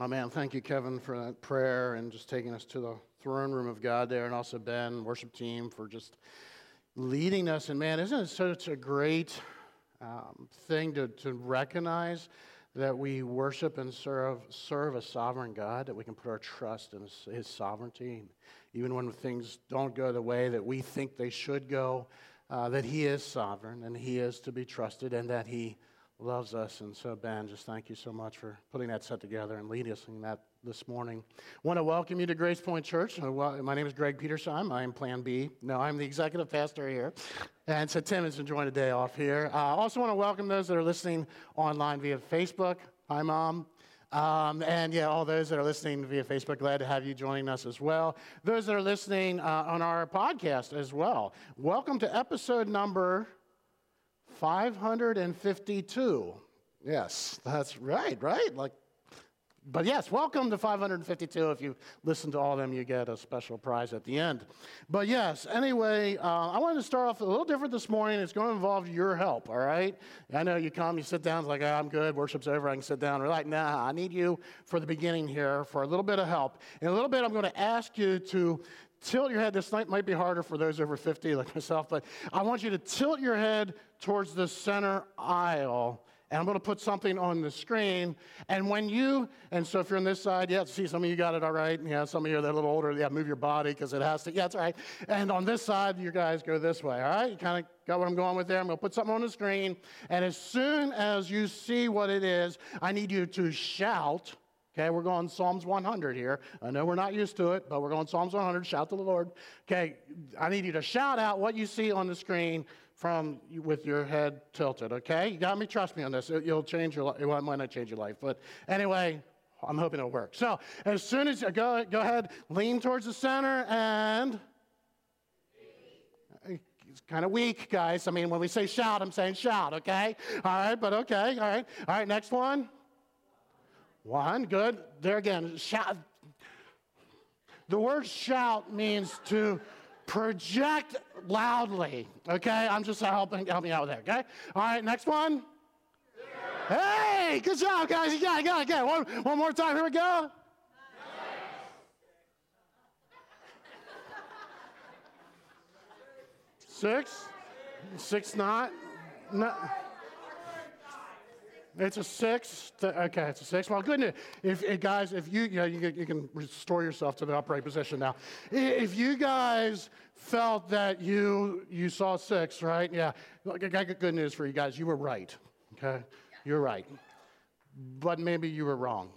Oh man, thank you, Kevin, for that prayer and just taking us to the throne room of God there, and also Ben, worship team, for just leading us. And man, isn't it such a great um, thing to, to recognize that we worship and serve, serve a sovereign God, that we can put our trust in his, his sovereignty, even when things don't go the way that we think they should go, uh, that He is sovereign and He is to be trusted, and that He loves us. And so, Ben, just thank you so much for putting that set together and leading us in that this morning. I want to welcome you to Grace Point Church. Uh, my name is Greg Petersheim. I am Plan B. No, I'm the executive pastor here. And so Tim is enjoying a day off here. I uh, also want to welcome those that are listening online via Facebook. Hi, Mom. Um, and yeah, all those that are listening via Facebook, glad to have you joining us as well. Those that are listening uh, on our podcast as well, welcome to episode number 552. Yes, that's right, right? Like, but yes, welcome to 552. If you listen to all of them, you get a special prize at the end. But yes, anyway, uh, I wanted to start off a little different this morning. It's going to involve your help, all right? I know you come, you sit down, it's like, oh, I'm good, worship's over, I can sit down. We're like, nah, I need you for the beginning here for a little bit of help. In a little bit, I'm going to ask you to tilt your head. This night might be harder for those over 50 like myself, but I want you to tilt your head towards the center aisle. And I'm going to put something on the screen. And when you, and so if you're on this side, yeah, see, some of you got it all right. Yeah, some of you are a little older. Yeah, move your body because it has to. Yeah, that's all right. And on this side, you guys go this way, all right? You kind of got what I'm going with there. I'm going to put something on the screen. And as soon as you see what it is, I need you to shout Okay, we're going Psalms 100 here. I know we're not used to it, but we're going Psalms 100. Shout to the Lord. Okay, I need you to shout out what you see on the screen from with your head tilted. Okay, you got me. Trust me on this. It, you'll change your life. It might not change your life, but anyway, I'm hoping it'll work. So as soon as you go, go ahead, lean towards the center and. It's kind of weak, guys. I mean, when we say shout, I'm saying shout, okay? All right, but okay, all right. All right, next one. One, good. There again, shout. The word shout means to project loudly. Okay, I'm just helping help me out with that. Okay. All right, next one. Hey, good job, guys. You got it, got it, got it. One, one more time. Here we go. Six. Six not. Not. It's a six. Okay, it's a six. Well, good news. If, if guys, if you, you, know, you, can, you can restore yourself to the upright position now. If you guys felt that you you saw six, right? Yeah. I got good news for you guys. You were right. Okay, you're right. But maybe you were wrong.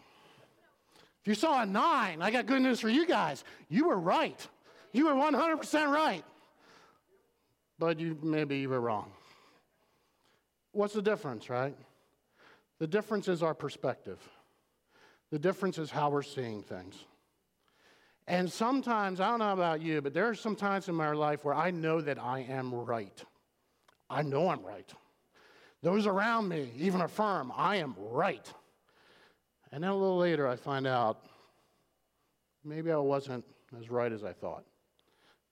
If you saw a nine, I got good news for you guys. You were right. You were 100% right. But you maybe you were wrong. What's the difference, right? The difference is our perspective. The difference is how we're seeing things. And sometimes, I don't know about you, but there are some times in my life where I know that I am right. I know I'm right. Those around me even affirm I am right. And then a little later, I find out maybe I wasn't as right as I thought.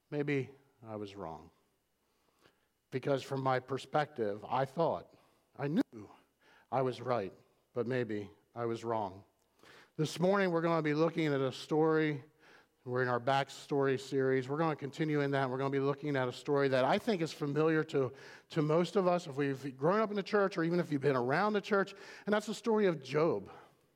Maybe I was wrong. Because from my perspective, I thought, I knew I was right, but maybe I was wrong. This morning, we're going to be looking at a story. We're in our backstory series. We're going to continue in that. We're going to be looking at a story that I think is familiar to, to most of us if we've grown up in the church or even if you've been around the church, and that's the story of Job.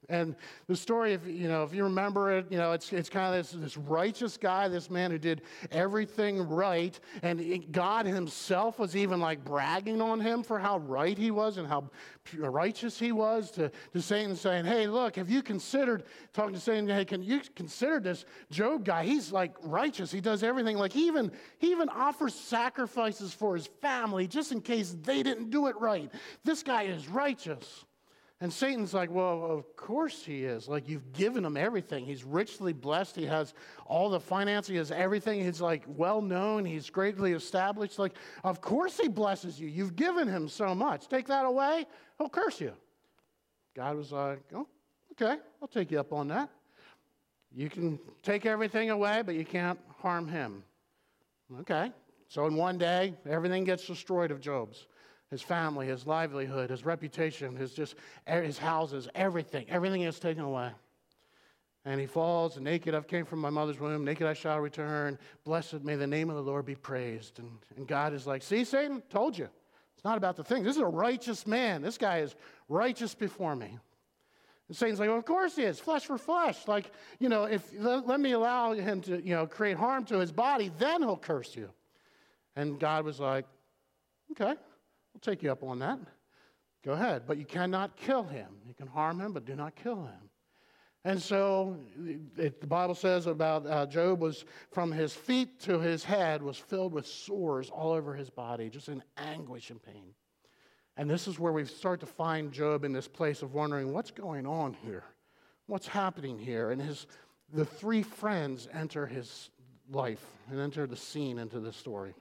And the story, if you know, if you remember it, you know, it's, it's kind of this, this righteous guy, this man who did everything right, and God Himself was even like bragging on him for how right he was and how righteous he was to, to Satan, saying, "Hey, look, have you considered talking to Satan? Hey, can you consider this Job guy? He's like righteous. He does everything. Like he even he even offers sacrifices for his family just in case they didn't do it right. This guy is righteous." And Satan's like, well, of course he is. Like, you've given him everything. He's richly blessed. He has all the finance. He has everything. He's like well known. He's greatly established. Like, of course he blesses you. You've given him so much. Take that away, he'll curse you. God was like, oh, okay, I'll take you up on that. You can take everything away, but you can't harm him. Okay. So in one day, everything gets destroyed of Job's his family, his livelihood, his reputation, his just er, his houses, everything. Everything is taken away. And he falls, naked I've came from my mother's womb, naked I shall return. Blessed may the name of the Lord be praised. And, and God is like, see, Satan, told you. It's not about the thing. This is a righteous man. This guy is righteous before me. And Satan's like, well, of course he is. Flesh for flesh. Like, you know, if let me allow him to, you know, create harm to his body, then he'll curse you. And God was like, okay, we'll take you up on that. Go ahead. But you cannot kill him. You can harm him, but do not kill him. And so it, the Bible says about uh, Job was from his feet to his head was filled with sores all over his body, just in anguish and pain. And this is where we start to find Job in this place of wondering what's going on here? What's happening here? And his, the three friends enter his life and enter the scene into the story.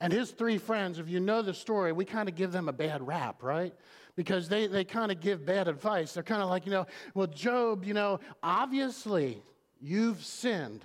And his three friends, if you know the story, we kind of give them a bad rap, right? Because they, they kind of give bad advice. They're kind of like, you know, well, Job, you know, obviously you've sinned.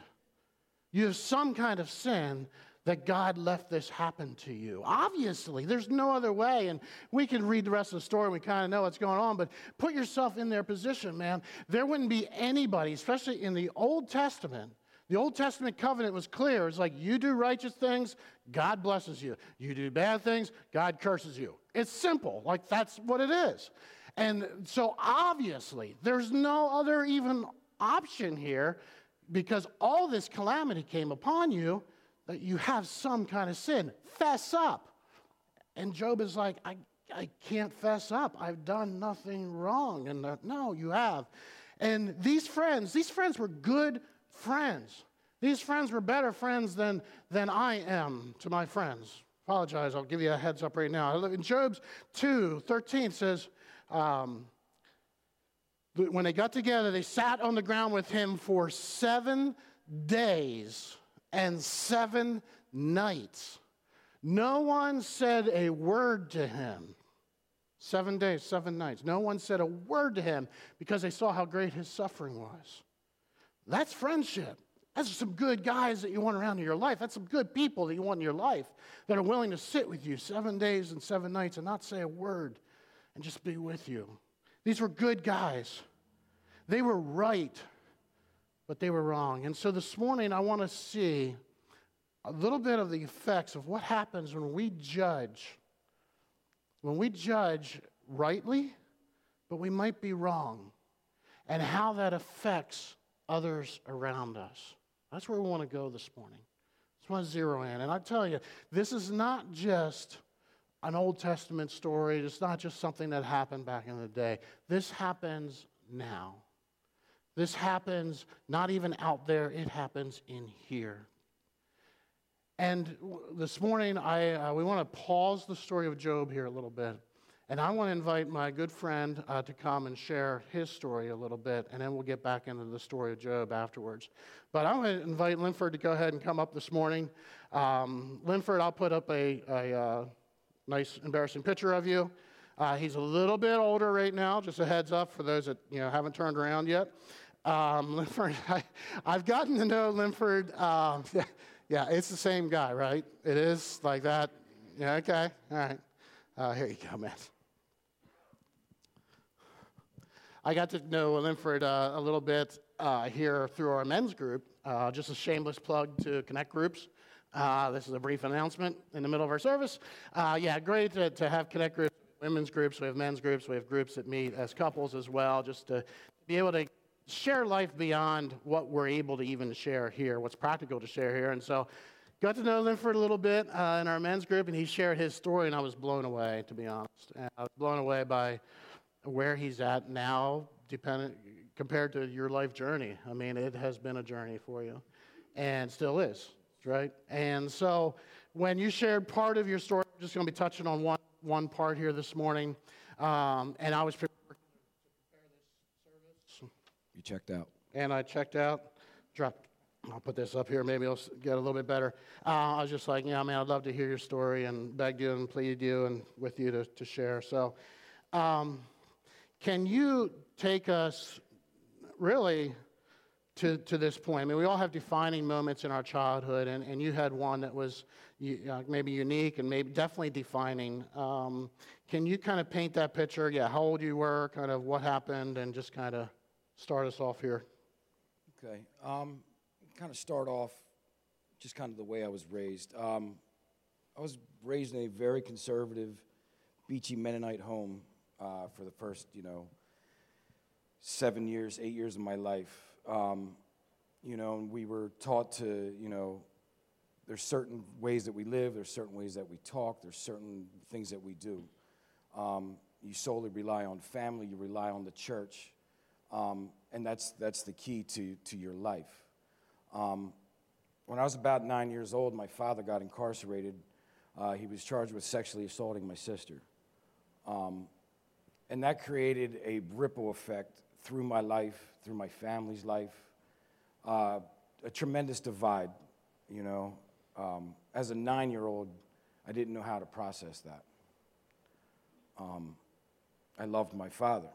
You have some kind of sin that God left this happen to you. Obviously, there's no other way. And we can read the rest of the story and we kind of know what's going on, but put yourself in their position, man. There wouldn't be anybody, especially in the Old Testament. The Old Testament covenant was clear. It's like you do righteous things, God blesses you. You do bad things, God curses you. It's simple. Like that's what it is. And so obviously, there's no other even option here because all this calamity came upon you that you have some kind of sin. Fess up. And Job is like, I, I can't fess up. I've done nothing wrong. And no, you have. And these friends, these friends were good friends. These friends were better friends than, than I am to my friends. Apologize, I'll give you a heads up right now. In Job's 2 13 says, um, when they got together, they sat on the ground with him for seven days and seven nights. No one said a word to him. Seven days, seven nights. No one said a word to him because they saw how great his suffering was. That's friendship. That's some good guys that you want around in your life. That's some good people that you want in your life that are willing to sit with you seven days and seven nights and not say a word and just be with you. These were good guys. They were right but they were wrong. And so this morning, I want to see a little bit of the effects of what happens when we judge. When we judge rightly, but we might be wrong, and how that affects others around us. That's where we want to go this morning. Just want to zero in. And I tell you, this is not just an Old Testament story, it's not just something that happened back in the day. This happens now. This happens not even out there, it happens in here. And this morning, I, uh, we want to pause the story of Job here a little bit. And I want to invite my good friend uh, to come and share his story a little bit, and then we'll get back into the story of Job afterwards. But I want to invite Linford to go ahead and come up this morning. Um, Linford, I'll put up a, a uh, nice, embarrassing picture of you. Uh, he's a little bit older right now, just a heads up for those that you know haven't turned around yet. Um, Linford, I, have gotten to know Linford. Um, yeah, yeah, it's the same guy, right? It is like that. Yeah, okay, all right. Uh, here you go, man. I got to know Linford uh, a little bit uh, here through our men's group. Uh, just a shameless plug to Connect Groups. Uh, this is a brief announcement in the middle of our service. Uh, yeah, great to, to have Connect Groups, women's groups, we have men's groups, we have groups that meet as couples as well, just to be able to share life beyond what we're able to even share here, what's practical to share here. And so, got to know Linford a little bit uh, in our men's group, and he shared his story, and I was blown away, to be honest. And I was blown away by where he's at now, dependent compared to your life journey. I mean, it has been a journey for you, and still is, right? And so, when you shared part of your story, I'm just going to be touching on one one part here this morning, um, and I was. Prepared to prepare this service. You checked out. And I checked out, dropped, I'll put this up here, maybe it'll get a little bit better. Uh, I was just like, yeah, man, I'd love to hear your story and begged you and pleaded you and with you to, to share. So, um, can you take us really to, to this point? I mean, we all have defining moments in our childhood, and, and you had one that was uh, maybe unique and maybe definitely defining. Um, can you kind of paint that picture? Yeah, how old you were, kind of what happened, and just kind of start us off here. Okay. Um, kind of start off just kind of the way I was raised. Um, I was raised in a very conservative, beachy Mennonite home uh, for the first, you know, seven years, eight years of my life. Um, you know, and we were taught to, you know, there's certain ways that we live, there's certain ways that we talk, there's certain things that we do. Um, you solely rely on family, you rely on the church, um, and that's, that's the key to, to your life. Um, when I was about nine years old, my father got incarcerated. Uh, he was charged with sexually assaulting my sister. Um, and that created a ripple effect through my life, through my family's life, uh, a tremendous divide, you know. Um, as a nine year old, I didn't know how to process that. Um, I loved my father.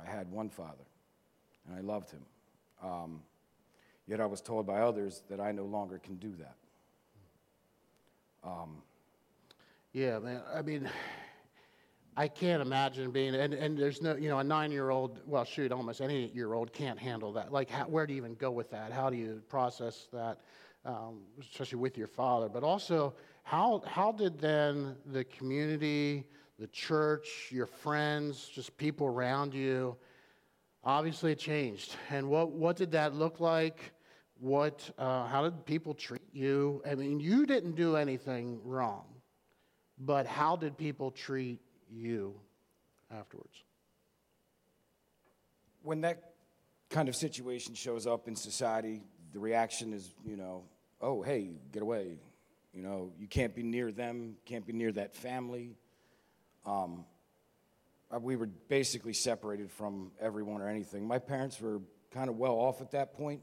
I had one father, and I loved him. Um, yet I was told by others that I no longer can do that. Um, Yeah, man. I mean, I can't imagine being, and, and there's no, you know, a nine year old, well, shoot, almost any eight year old can't handle that. Like, how, where do you even go with that? How do you process that, um, especially with your father? But also, how, how did then the community, the church, your friends, just people around you, obviously it changed. And what, what did that look like? What, uh, how did people treat you? I mean, you didn't do anything wrong, but how did people treat you afterwards? when that kind of situation shows up in society, the reaction is, you know, oh, hey, get away. You know, you can't be near them, can't be near that family. Um, uh, we were basically separated from everyone or anything. My parents were kind of well off at that point.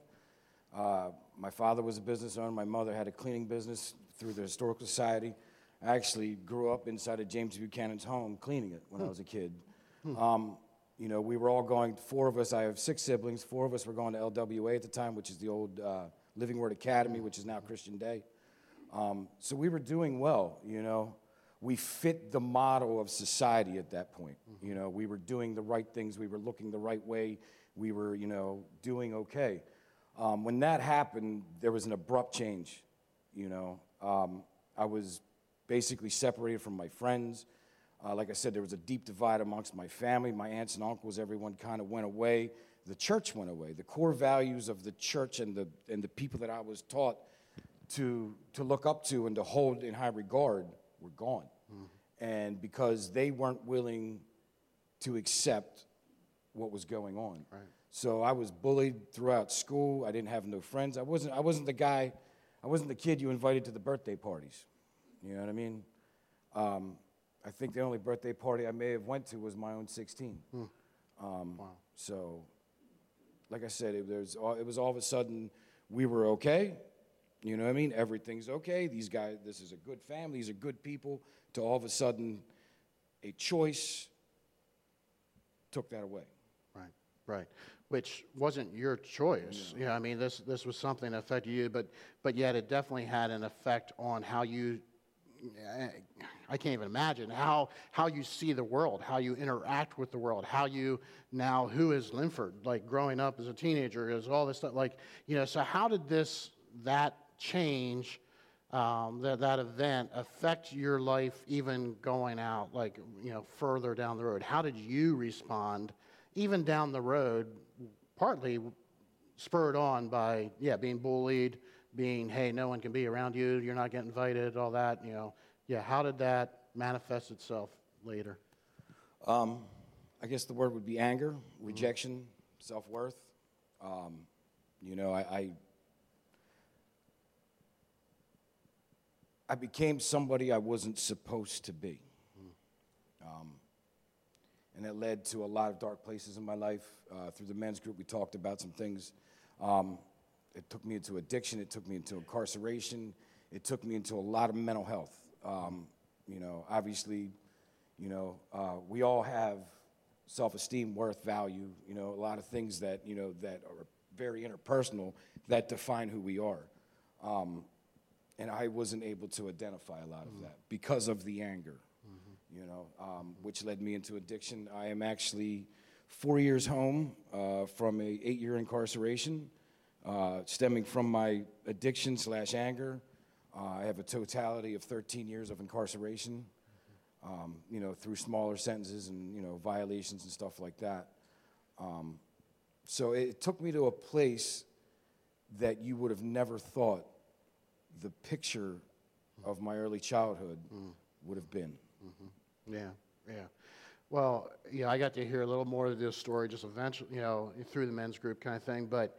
Uh, my father was a business owner. My mother had a cleaning business through the Historical Society. I actually grew up inside of James Buchanan's home cleaning it when I was a kid. Um, you know, we were all going, four of us, I have six siblings, four of us were going to LWA at the time, which is the old uh, Living Word Academy, which is now Christian Day. Um, so we were doing well, you know. We fit the model of society at that point. You know, we were doing the right things, we were looking the right way, we were, you know, doing okay. Um, when that happened, there was an abrupt change, you know. Um, I was basically separated from my friends. Uh, like I said, there was a deep divide amongst my family. My aunts and uncles, everyone kind of went away. The church went away. The core values of the church and the, and the people that I was taught to, to look up to and to hold in high regard were gone. And because they weren't willing to accept what was going on. Right. So I was bullied throughout school. I didn't have no friends. I wasn't, I wasn't the guy, I wasn't the kid you invited to the birthday parties. You know what I mean? Um, I think the only birthday party I may have went to was my own 16. Um, Wow. So, like I said, it was, all, it was all of a sudden we were okay. You know what I mean? Everything's okay. These guys, this is a good family. These are good people. To all of a sudden, a choice took that away. Right, right. Which wasn't your choice. Yeah, I mean, this, this was something that affected you, but, but yet it definitely had an effect on how you, I can't even imagine, how, how you see the world, how you interact with the world, how you now, who is Linford, like growing up as a teenager, is all this stuff, like, you know, so how did this, that change, um, that, that event affect your life even going out, like, you know, further down the road? How did you respond, even down the road, partly spurred on by, yeah, being bullied, being, hey, no one can be around you, you're not getting invited, all that, you know. Yeah, how did that manifest itself later? Um, I guess the word would be anger, rejection, self worth. Um, you know, I, I I became somebody I wasn't supposed to be, um, and it led to a lot of dark places in my life. Uh, through the men's group, we talked about some things. Um, it took me into addiction. It took me into incarceration. It took me into a lot of mental health. Um, you know, obviously, you know, uh, we all have self-esteem, worth, value. You know, a lot of things that you know that are very interpersonal that define who we are. Um, and I wasn't able to identify a lot of that because of the anger. You know, um, which led me into addiction. I am actually four years home uh, from a eight-year incarceration, uh, stemming from my addiction slash anger. Uh, I have a totality of 13 years of incarceration, um, you know, through smaller sentences and you know violations and stuff like that. Um, so it took me to a place that you would have never thought the picture of my early childhood would have been. Yeah, yeah. Well, yeah, I got to hear a little more of this story just eventually, you know, through the men's group kind of thing. But,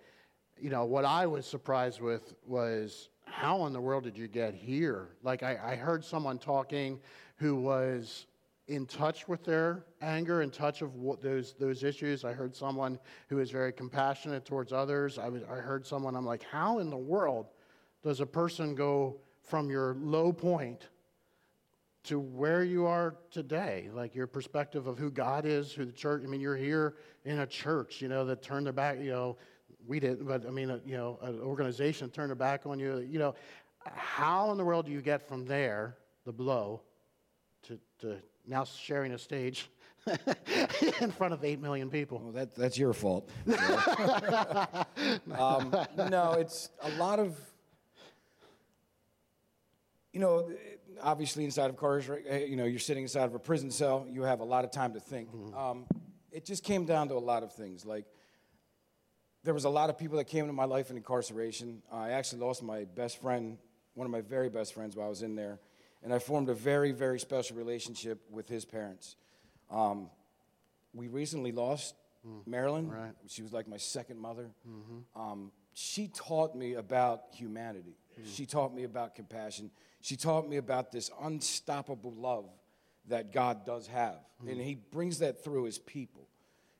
you know, what I was surprised with was how in the world did you get here? Like, I, I heard someone talking who was in touch with their anger, in touch of those those issues. I heard someone who is very compassionate towards others. I was I heard someone. I'm like, how in the world does a person go from your low point to where you are today, like your perspective of who God is, who the church. I mean, you're here in a church, you know, that turned their back. You know, we didn't, but I mean, uh, you know, an organization turned their back on you. You know, how in the world do you get from there, the blow, to, to now sharing a stage in front of eight million people? Well, that, that's your fault. um, no, it's a lot of, you know, obviously inside of cars, eh, you know, you're sitting inside of a prison cell, you have a lot of time to think. Um, it just came down to a lot of things. Like, there was a lot of people that came into my life in incarceration. I actually lost my best friend, one of my very best friends, while I was in there. And I formed a very, very special relationship with his parents. Um, we recently lost hmm. Marilyn. right. She was like my second mother. Mm-hmm. Um, she taught me about humanity. Hmm. She taught me about compassion. She taught me about this unstoppable love that God does have. Hmm. And He brings that through His people.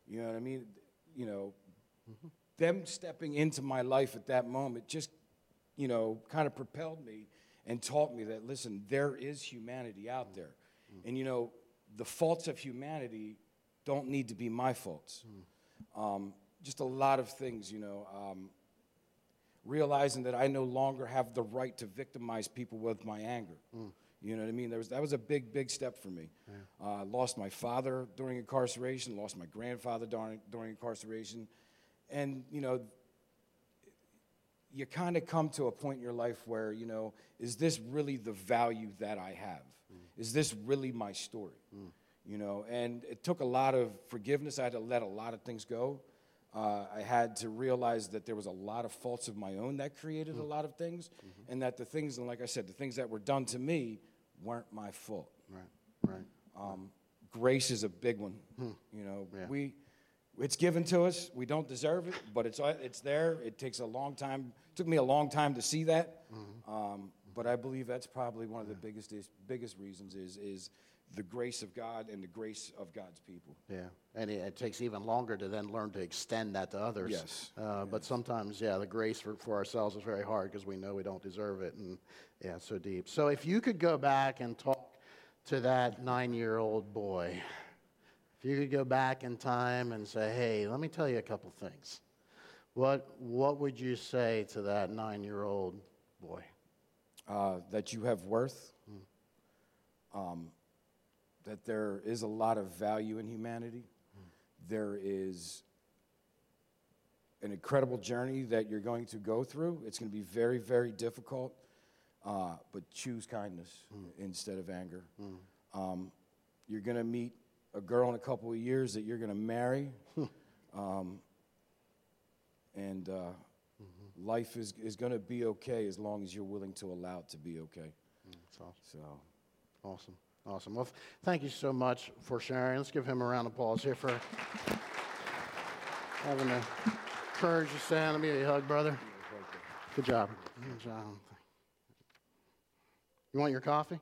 You know what I mean? You know, mm-hmm. Them stepping into my life at that moment just, you know, kind of propelled me and taught me that, listen, there is humanity out there. And, you know, the faults of humanity don't need to be my faults. Um, just a lot of things, you know. Um, realizing that I no longer have the right to victimize people with my anger. You know what I mean? There was, that was a big, big step for me. Uh, lost my father during incarceration, lost my grandfather during, during incarceration. And, you know, you kind of come to a point in your life where, you know, is this really the value that I have? Mm. Is this really my story? Mm. You know, and it took a lot of forgiveness. I had to let a lot of things go. Uh, I had to realize that there was a lot of faults of my own that created a mm. lot of things, mm-hmm. and that the things, and like I said, the things that were done to me weren't my fault. Right, right. Um, grace is a big one. Hmm. You know, Yeah. we it's given to us. We don't deserve it, but it's uh, it's there. It takes a long time. took me a long time to see that, um, but I believe that's probably one of the biggest is, biggest reasons is is the grace of God and the grace of God's people. Yeah, and it, it takes even longer to then learn to extend that to others. Yes, Uh, But sometimes, yeah, the grace for, for ourselves is very hard because we know we don't deserve it, and yeah, it's so deep. So if you could go back and talk to that nine-year-old boy, if you could go back in time and say, "Hey, let me tell you a couple things," what what would you say to that nine-year-old boy? Uh, that you have worth. Um, that there is a lot of value in humanity. There is an incredible journey that you're going to go through. It's going to be very, very difficult, uh, but choose kindness instead of anger. Um, you're going to meet a girl in a couple of years that you're going to marry, um, and uh, life is, is going to be okay as long as you're willing to allow it to be okay. That's awesome. So, Awesome. Awesome. Well, thank you so much for sharing. Let's give him a round of applause here for having the courage to stand. Let me give you a hug, brother. Good job. Good job. You want your coffee?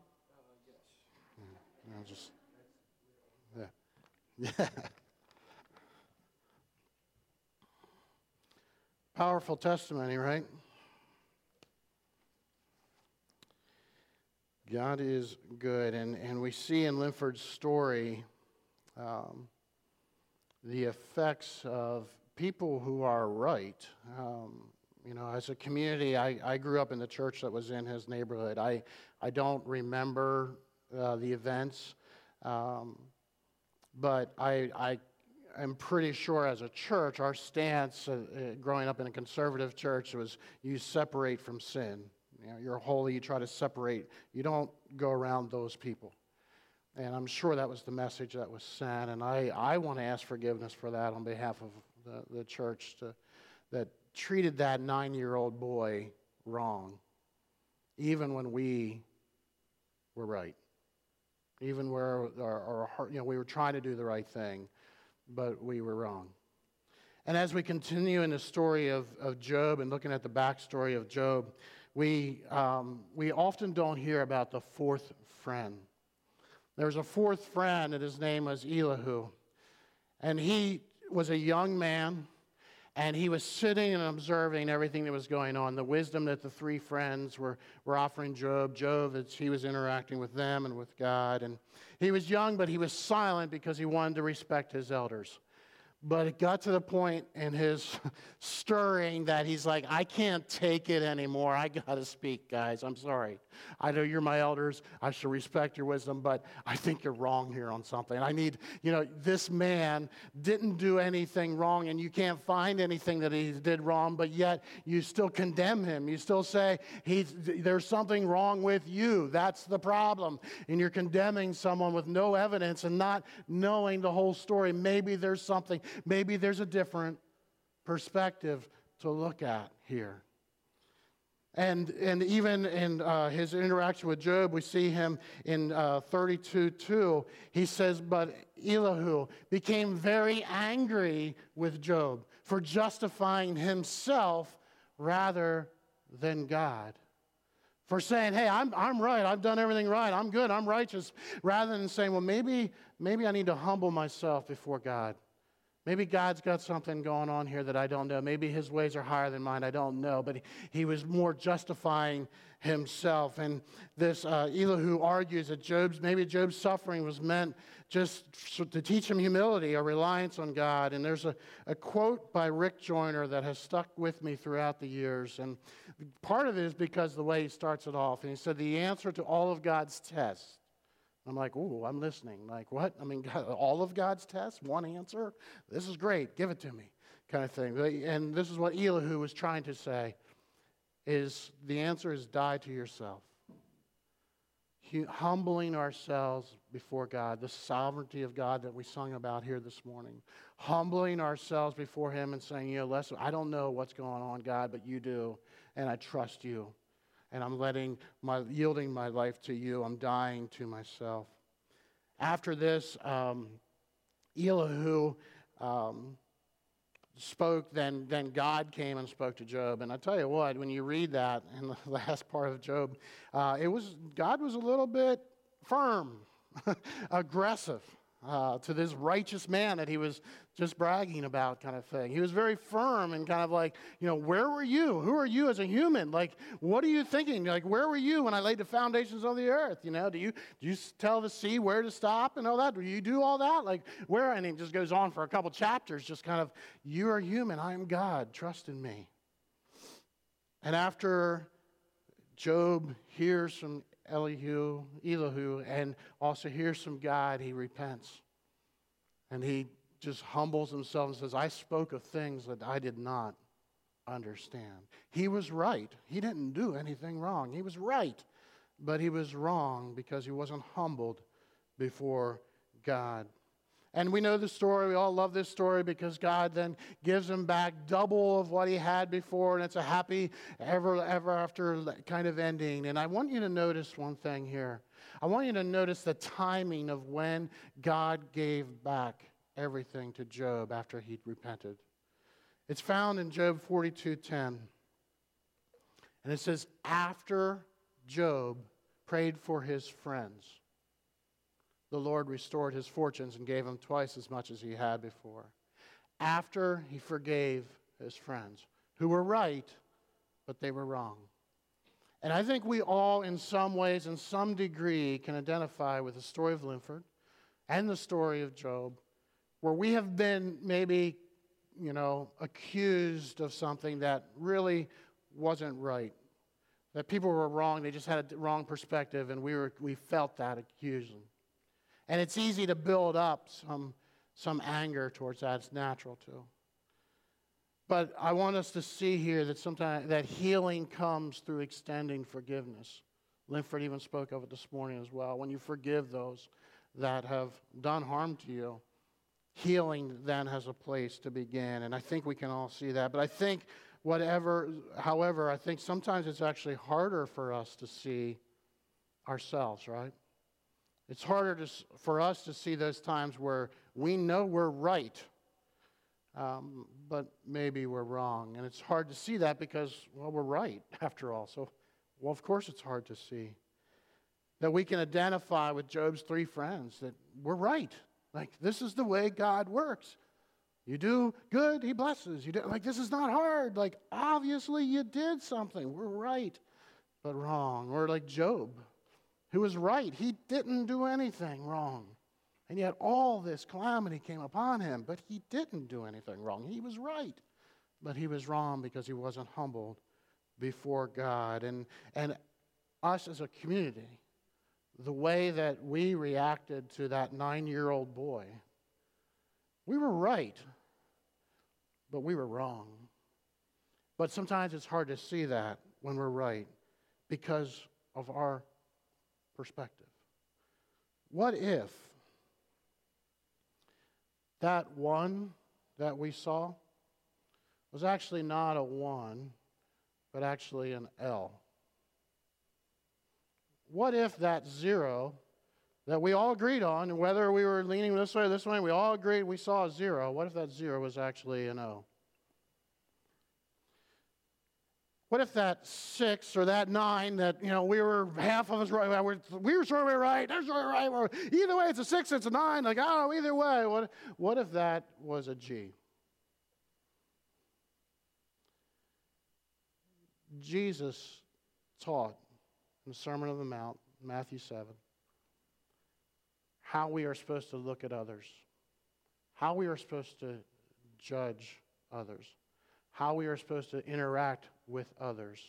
Uh, yes. just, yeah. Powerful testimony, right? God is good. And, and we see in Linford's story um, the effects of people who are right. Um, you know, as a community, I, I grew up in the church that was in his neighborhood. I, I don't remember uh, the events, um, but I, I, am pretty sure as a church, our stance uh, uh, growing up in a conservative church was you separate from sin. You know, you're holy, you try to separate. You don't go around those people. And I'm sure that was the message that was sent. And I, I want to ask forgiveness for that on behalf of the, the church to, that treated that nine year old boy wrong, even when we were right. Even where our, our heart, you know, we were trying to do the right thing, but we were wrong. And as we continue in the story of, of Job and looking at the backstory of Job, we, um, we often don't hear about the fourth friend. There was a fourth friend, and his name was Elihu. And he was a young man, and he was sitting and observing everything that was going on, the wisdom that the three friends were, were offering Job. Job, as he was interacting with them and with God. And he was young, but he was silent because he wanted to respect his elders. But it got to the point in his stirring that he's like, I can't take it anymore. I got to speak, guys. I'm sorry. I know you're my elders. I should respect your wisdom, but I think you're wrong here on something. I need, you know, this man didn't do anything wrong, and you can't find anything that he did wrong, but yet you still condemn him. You still say, he's, there's something wrong with you. That's the problem. And you're condemning someone with no evidence and not knowing the whole story. Maybe there's something, maybe there's a different perspective to look at here. And, and even in uh, his interaction with Job, we see him in uh, 32 2. He says, But Elihu became very angry with Job for justifying himself rather than God. For saying, hey, I'm, I'm right, I've done everything right, I'm good, I'm righteous, rather than saying, well, maybe, maybe I need to humble myself before God. Maybe God's got something going on here that I don't know. Maybe his ways are higher than mine. I don't know. But he, was more justifying himself. And this uh, Elihu argues that Job's, maybe Job's suffering was meant just to teach him humility, a reliance on God. And there's a, a quote by Rick Joyner that has stuck with me throughout the years. And part of it is because the way he starts it off. And he said, The answer to all of God's tests I'm like, ooh, I'm listening. Like, what? I mean, God, all of God's tests, one answer? This is great. Give it to me, kind of thing. And this is what Elihu was trying to say: is the answer is die to yourself. Humbling ourselves before God, the sovereignty of God that we sung about here this morning. Humbling ourselves before Him and saying, you know, listen, I don't know what's going on, God, but you do, and I trust you and I'm letting my yielding my life to you. I'm dying to myself. After this, um, Elihu um, spoke. Then, then God came and spoke to Job. And I tell you what, when you read that in the last part of Job, uh, it was God was a little bit firm, aggressive uh, to this righteous man that he was just bragging about, kind of thing. He was very firm and kind of like, you know, where were you? Who are you as a human? Like, what are you thinking? Like, where were you when I laid the foundations of the earth? You know, do you do you tell the sea where to stop and all that? Do you do all that? Like, where? And it just goes on for a couple chapters, just kind of, you are human, I am God, trust in me. And after Job hears from Elihu, Elihu, and also hears from God, he repents. And he just humbles himself and says, I spoke of things that I did not understand. He was right. He didn't do anything wrong. He was right. But he was wrong because he wasn't humbled before God. And we know the story. We all love this story because God then gives him back double of what he had before, and it's a happy ever, ever after kind of ending. And I want you to notice one thing here. I want you to notice the timing of when God gave back everything to Job after he'd repented. It's found in Job 42:10. And it says, after Job prayed for his friends the Lord restored his fortunes and gave him twice as much as he had before. After he forgave his friends, who were right, but they were wrong. And I think we all, in some ways, in some degree, can identify with the story of Linford and the story of Job, where we have been maybe, you know, accused of something that really wasn't right. That people were wrong, they just had a wrong perspective, and we, were, we felt that accusing. And it's easy to build up some, some anger towards that. It's natural too. But I want us to see here that sometimes that healing comes through extending forgiveness. Linford even spoke of it this morning as well. When you forgive those that have done harm to you, healing then has a place to begin. And I think we can all see that. But I think whatever, however, I think sometimes it's actually harder for us to see ourselves, right? It's harder to, for us to see those times where we know we're right, um, but maybe we're wrong. And it's hard to see that because, well, we're right after all. So, well, of course it's hard to see. That we can identify with Job's three friends that we're right. Like, this is the way God works. You do good, he blesses. You do, like this is not hard. Like obviously you did something. We're right, but wrong. Or like Job, who was right. He didn't do anything wrong. And yet all this calamity came upon him, but he didn't do anything wrong. He was right. But he was wrong because he wasn't humbled before God. And and us as a community, the way that we reacted to that nine year old boy, we were right but we were wrong. But sometimes it's hard to see that when we're right because of our perspective. What if that one that we saw was actually not a one, but actually an L? What if that zero that we all agreed on, whether we were leaning this way or this way, we all agreed we saw a zero. What if that zero was actually an O? What if that six or that nine that, you know, we were half of us right, we were sure we were right, they're sure we are right. Either way, it's a six, it's a nine. Like, I don't know, either way. What, what if that was a G? Jesus taught in the Sermon on the Mount, Matthew 7, how we are supposed to look at others, how we are supposed to judge others, how we are supposed to interact with others,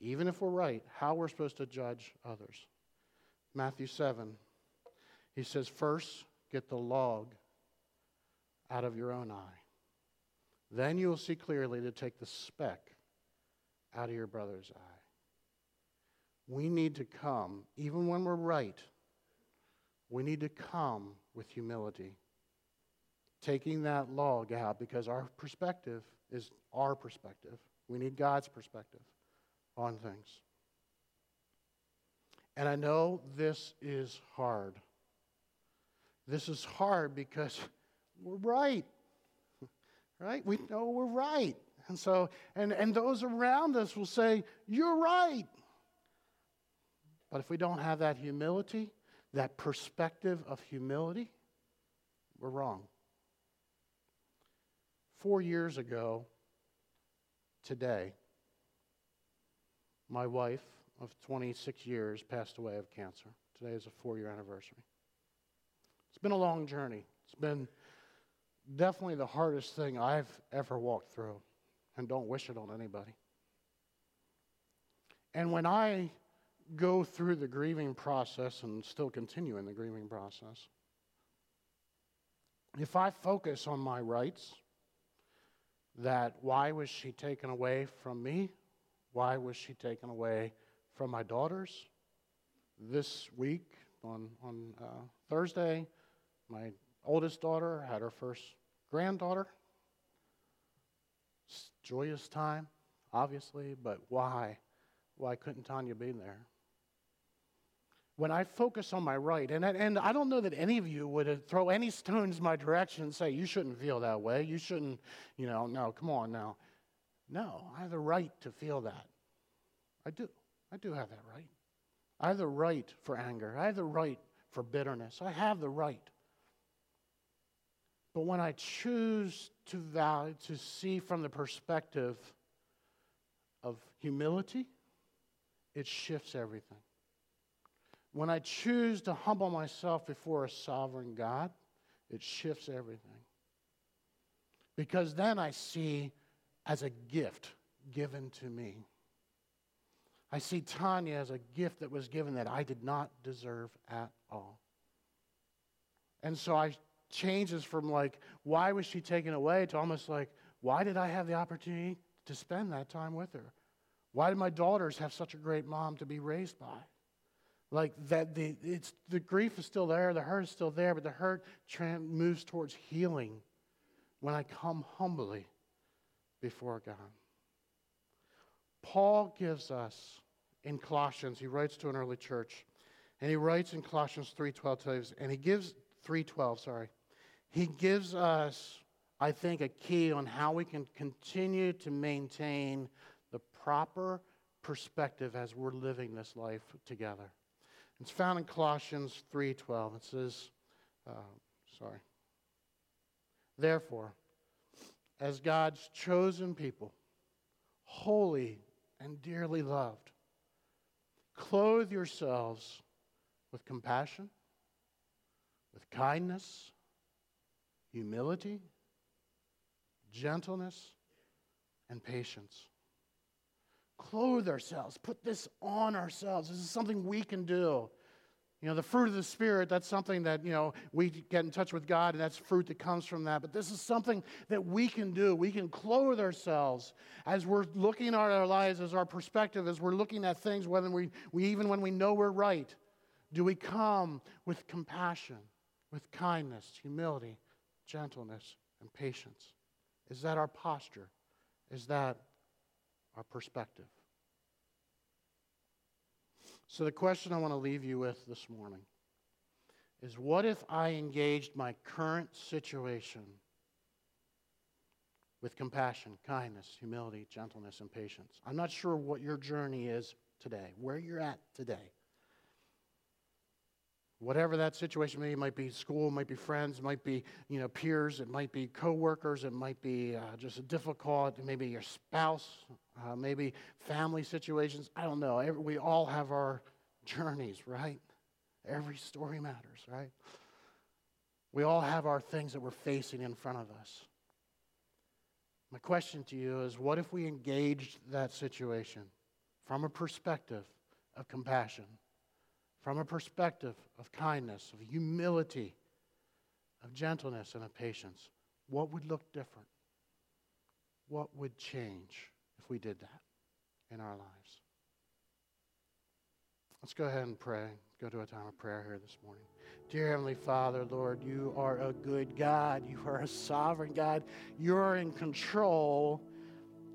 even if we're right, how we're supposed to judge others. Matthew 7, he says, First, get the log out of your own eye. Then you will see clearly to take the speck out of your brother's eye. We need to come, even when we're right, we need to come with humility, taking that log out because our perspective is our perspective. We need God's perspective on things. And I know this is hard. This is hard because we're right. Right? We know we're right. And so, and, and those around us will say, You're right. But if we don't have that humility, that perspective of humility, we're wrong. Four years ago, today, my wife of 26 years passed away of cancer. Today is a four year anniversary. It's been a long journey. It's been definitely the hardest thing I've ever walked through, and don't wish it on anybody. And when I go through the grieving process and still continue in the grieving process, if I focus on my rights, that why was she taken away from me? Why was she taken away from my daughters? This week, on, on uh, Thursday, my oldest daughter had her first granddaughter. Joyous time, obviously, but why? Why couldn't Tanya be there? When I focus on my right, and, and I don't know that any of you would uh, throw any stones my direction and say, you shouldn't feel that way. You shouldn't, you know, no, come on now. No, I have the right to feel that. I do. I do have that right. I have the right for anger. I have the right for bitterness. I have the right. But when I choose to value, to see from the perspective of humility, it shifts everything. When I choose to humble myself before a sovereign God, it shifts everything. Because then I see as a gift given to me. I see Tanya as a gift that was given that I did not deserve at all. And so I changes from like, why was she taken away to almost like, why did I have the opportunity to spend that time with her? Why did my daughters have such a great mom to be raised by? Like that, the, it's, the grief is still there, the hurt is still there, but the hurt moves towards healing when I come humbly before God. Paul gives us in Colossians, he writes to an early church, and he writes in Colossians 3:12, and he gives 3:12, sorry. He gives us, I think, a key on how we can continue to maintain the proper perspective as we're living this life together. It's found in Colossians 3:12. It says, uh, sorry. Therefore, as God's chosen people, holy and dearly loved, clothe yourselves with compassion, with kindness, humility, gentleness, and patience. Clothe ourselves, put this on ourselves. This is something we can do. You know, the fruit of the Spirit, that's something that, you know, we get in touch with God, and that's fruit that comes from that. But this is something that we can do. We can clothe ourselves as we're looking at our lives, as our perspective, as we're looking at things, whether we, we even when we know we're right, do we come with compassion, with kindness, humility, gentleness, and patience? Is that our posture? Is that our perspective? So, the question I want to leave you with this morning is what if I engaged my current situation with compassion, kindness, humility, gentleness, and patience? I'm not sure what your journey is today, where you're at today. Whatever that situation may be, might be school, might be friends, might be you know peers, it might be coworkers, it might be uh, just difficult, maybe your spouse, uh, maybe family situations. I don't know. We all have our journeys, right? Every story matters, right? We all have our things that we're facing in front of us. My question to you is what if we engaged that situation from a perspective of compassion? From a perspective of kindness, of humility, of gentleness, and of patience, what would look different? What would change if we did that in our lives? Let's go ahead and pray. Go to a time of prayer here this morning. Dear Heavenly Father, Lord, you are a good God. You are a sovereign God. You're in control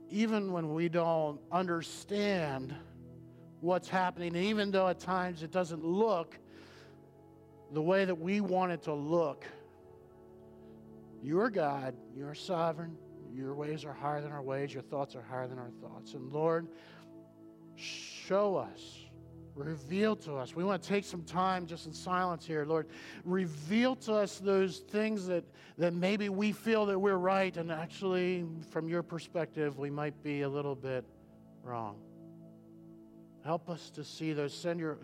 even when we don't understand what's happening. And even though at times it doesn't look the way that we want it to look, you're God, you're sovereign, your ways are higher than our ways, your thoughts are higher than our thoughts. And Lord, show us. Reveal to us. We want to take some time just in silence here, Lord. Reveal to us those things that, that maybe we feel that we're right, and actually, from your perspective, we might be a little bit wrong. Help us to see those. Send your,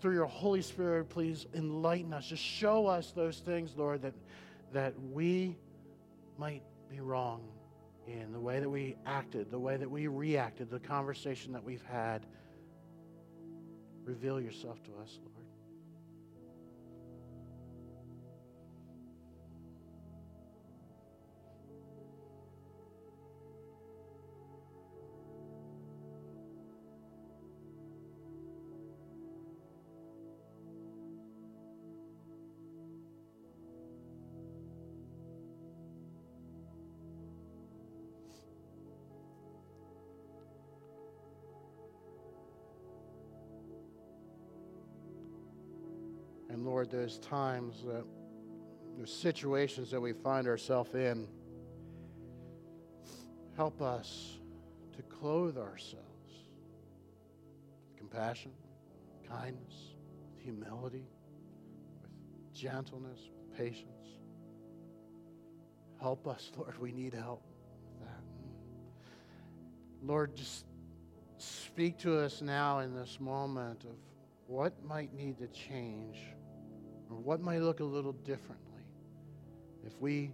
through your Holy Spirit, please enlighten us. Just show us those things, Lord, that, that we might be wrong in the way that we acted, the way that we reacted, the conversation that we've had. Reveal yourself to us, Lord. There's times there's situations that we find ourselves in. Help us to clothe ourselves with compassion, kindness, with humility, with gentleness, with patience. Help us, Lord. We need help with that. Lord, just speak to us now in this moment of what might need to change or what might look a little differently if we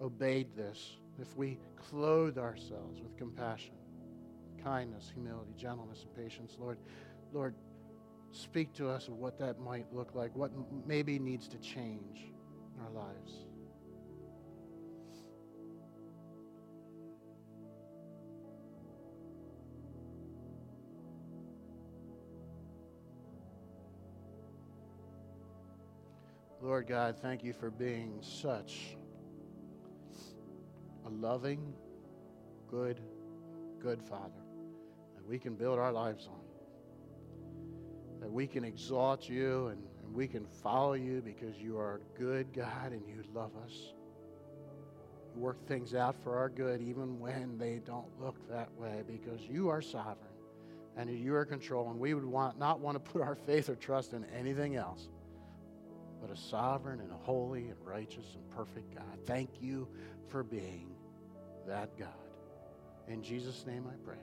obeyed this, if we clothed ourselves with compassion, kindness, humility, gentleness, and patience, Lord, Lord, speak to us of what that might look like, what maybe needs to change in our lives. Lord God, thank you for being such a loving, good, good Father that we can build our lives on. That we can exalt you and, and we can follow you because you are a good God and you love us. You work things out for our good even when they don't look that way because you are sovereign and you are in control and we would want, not want to put our faith or trust in anything else but a sovereign and a holy and righteous and perfect God. Thank you for being that God. In Jesus' name I pray.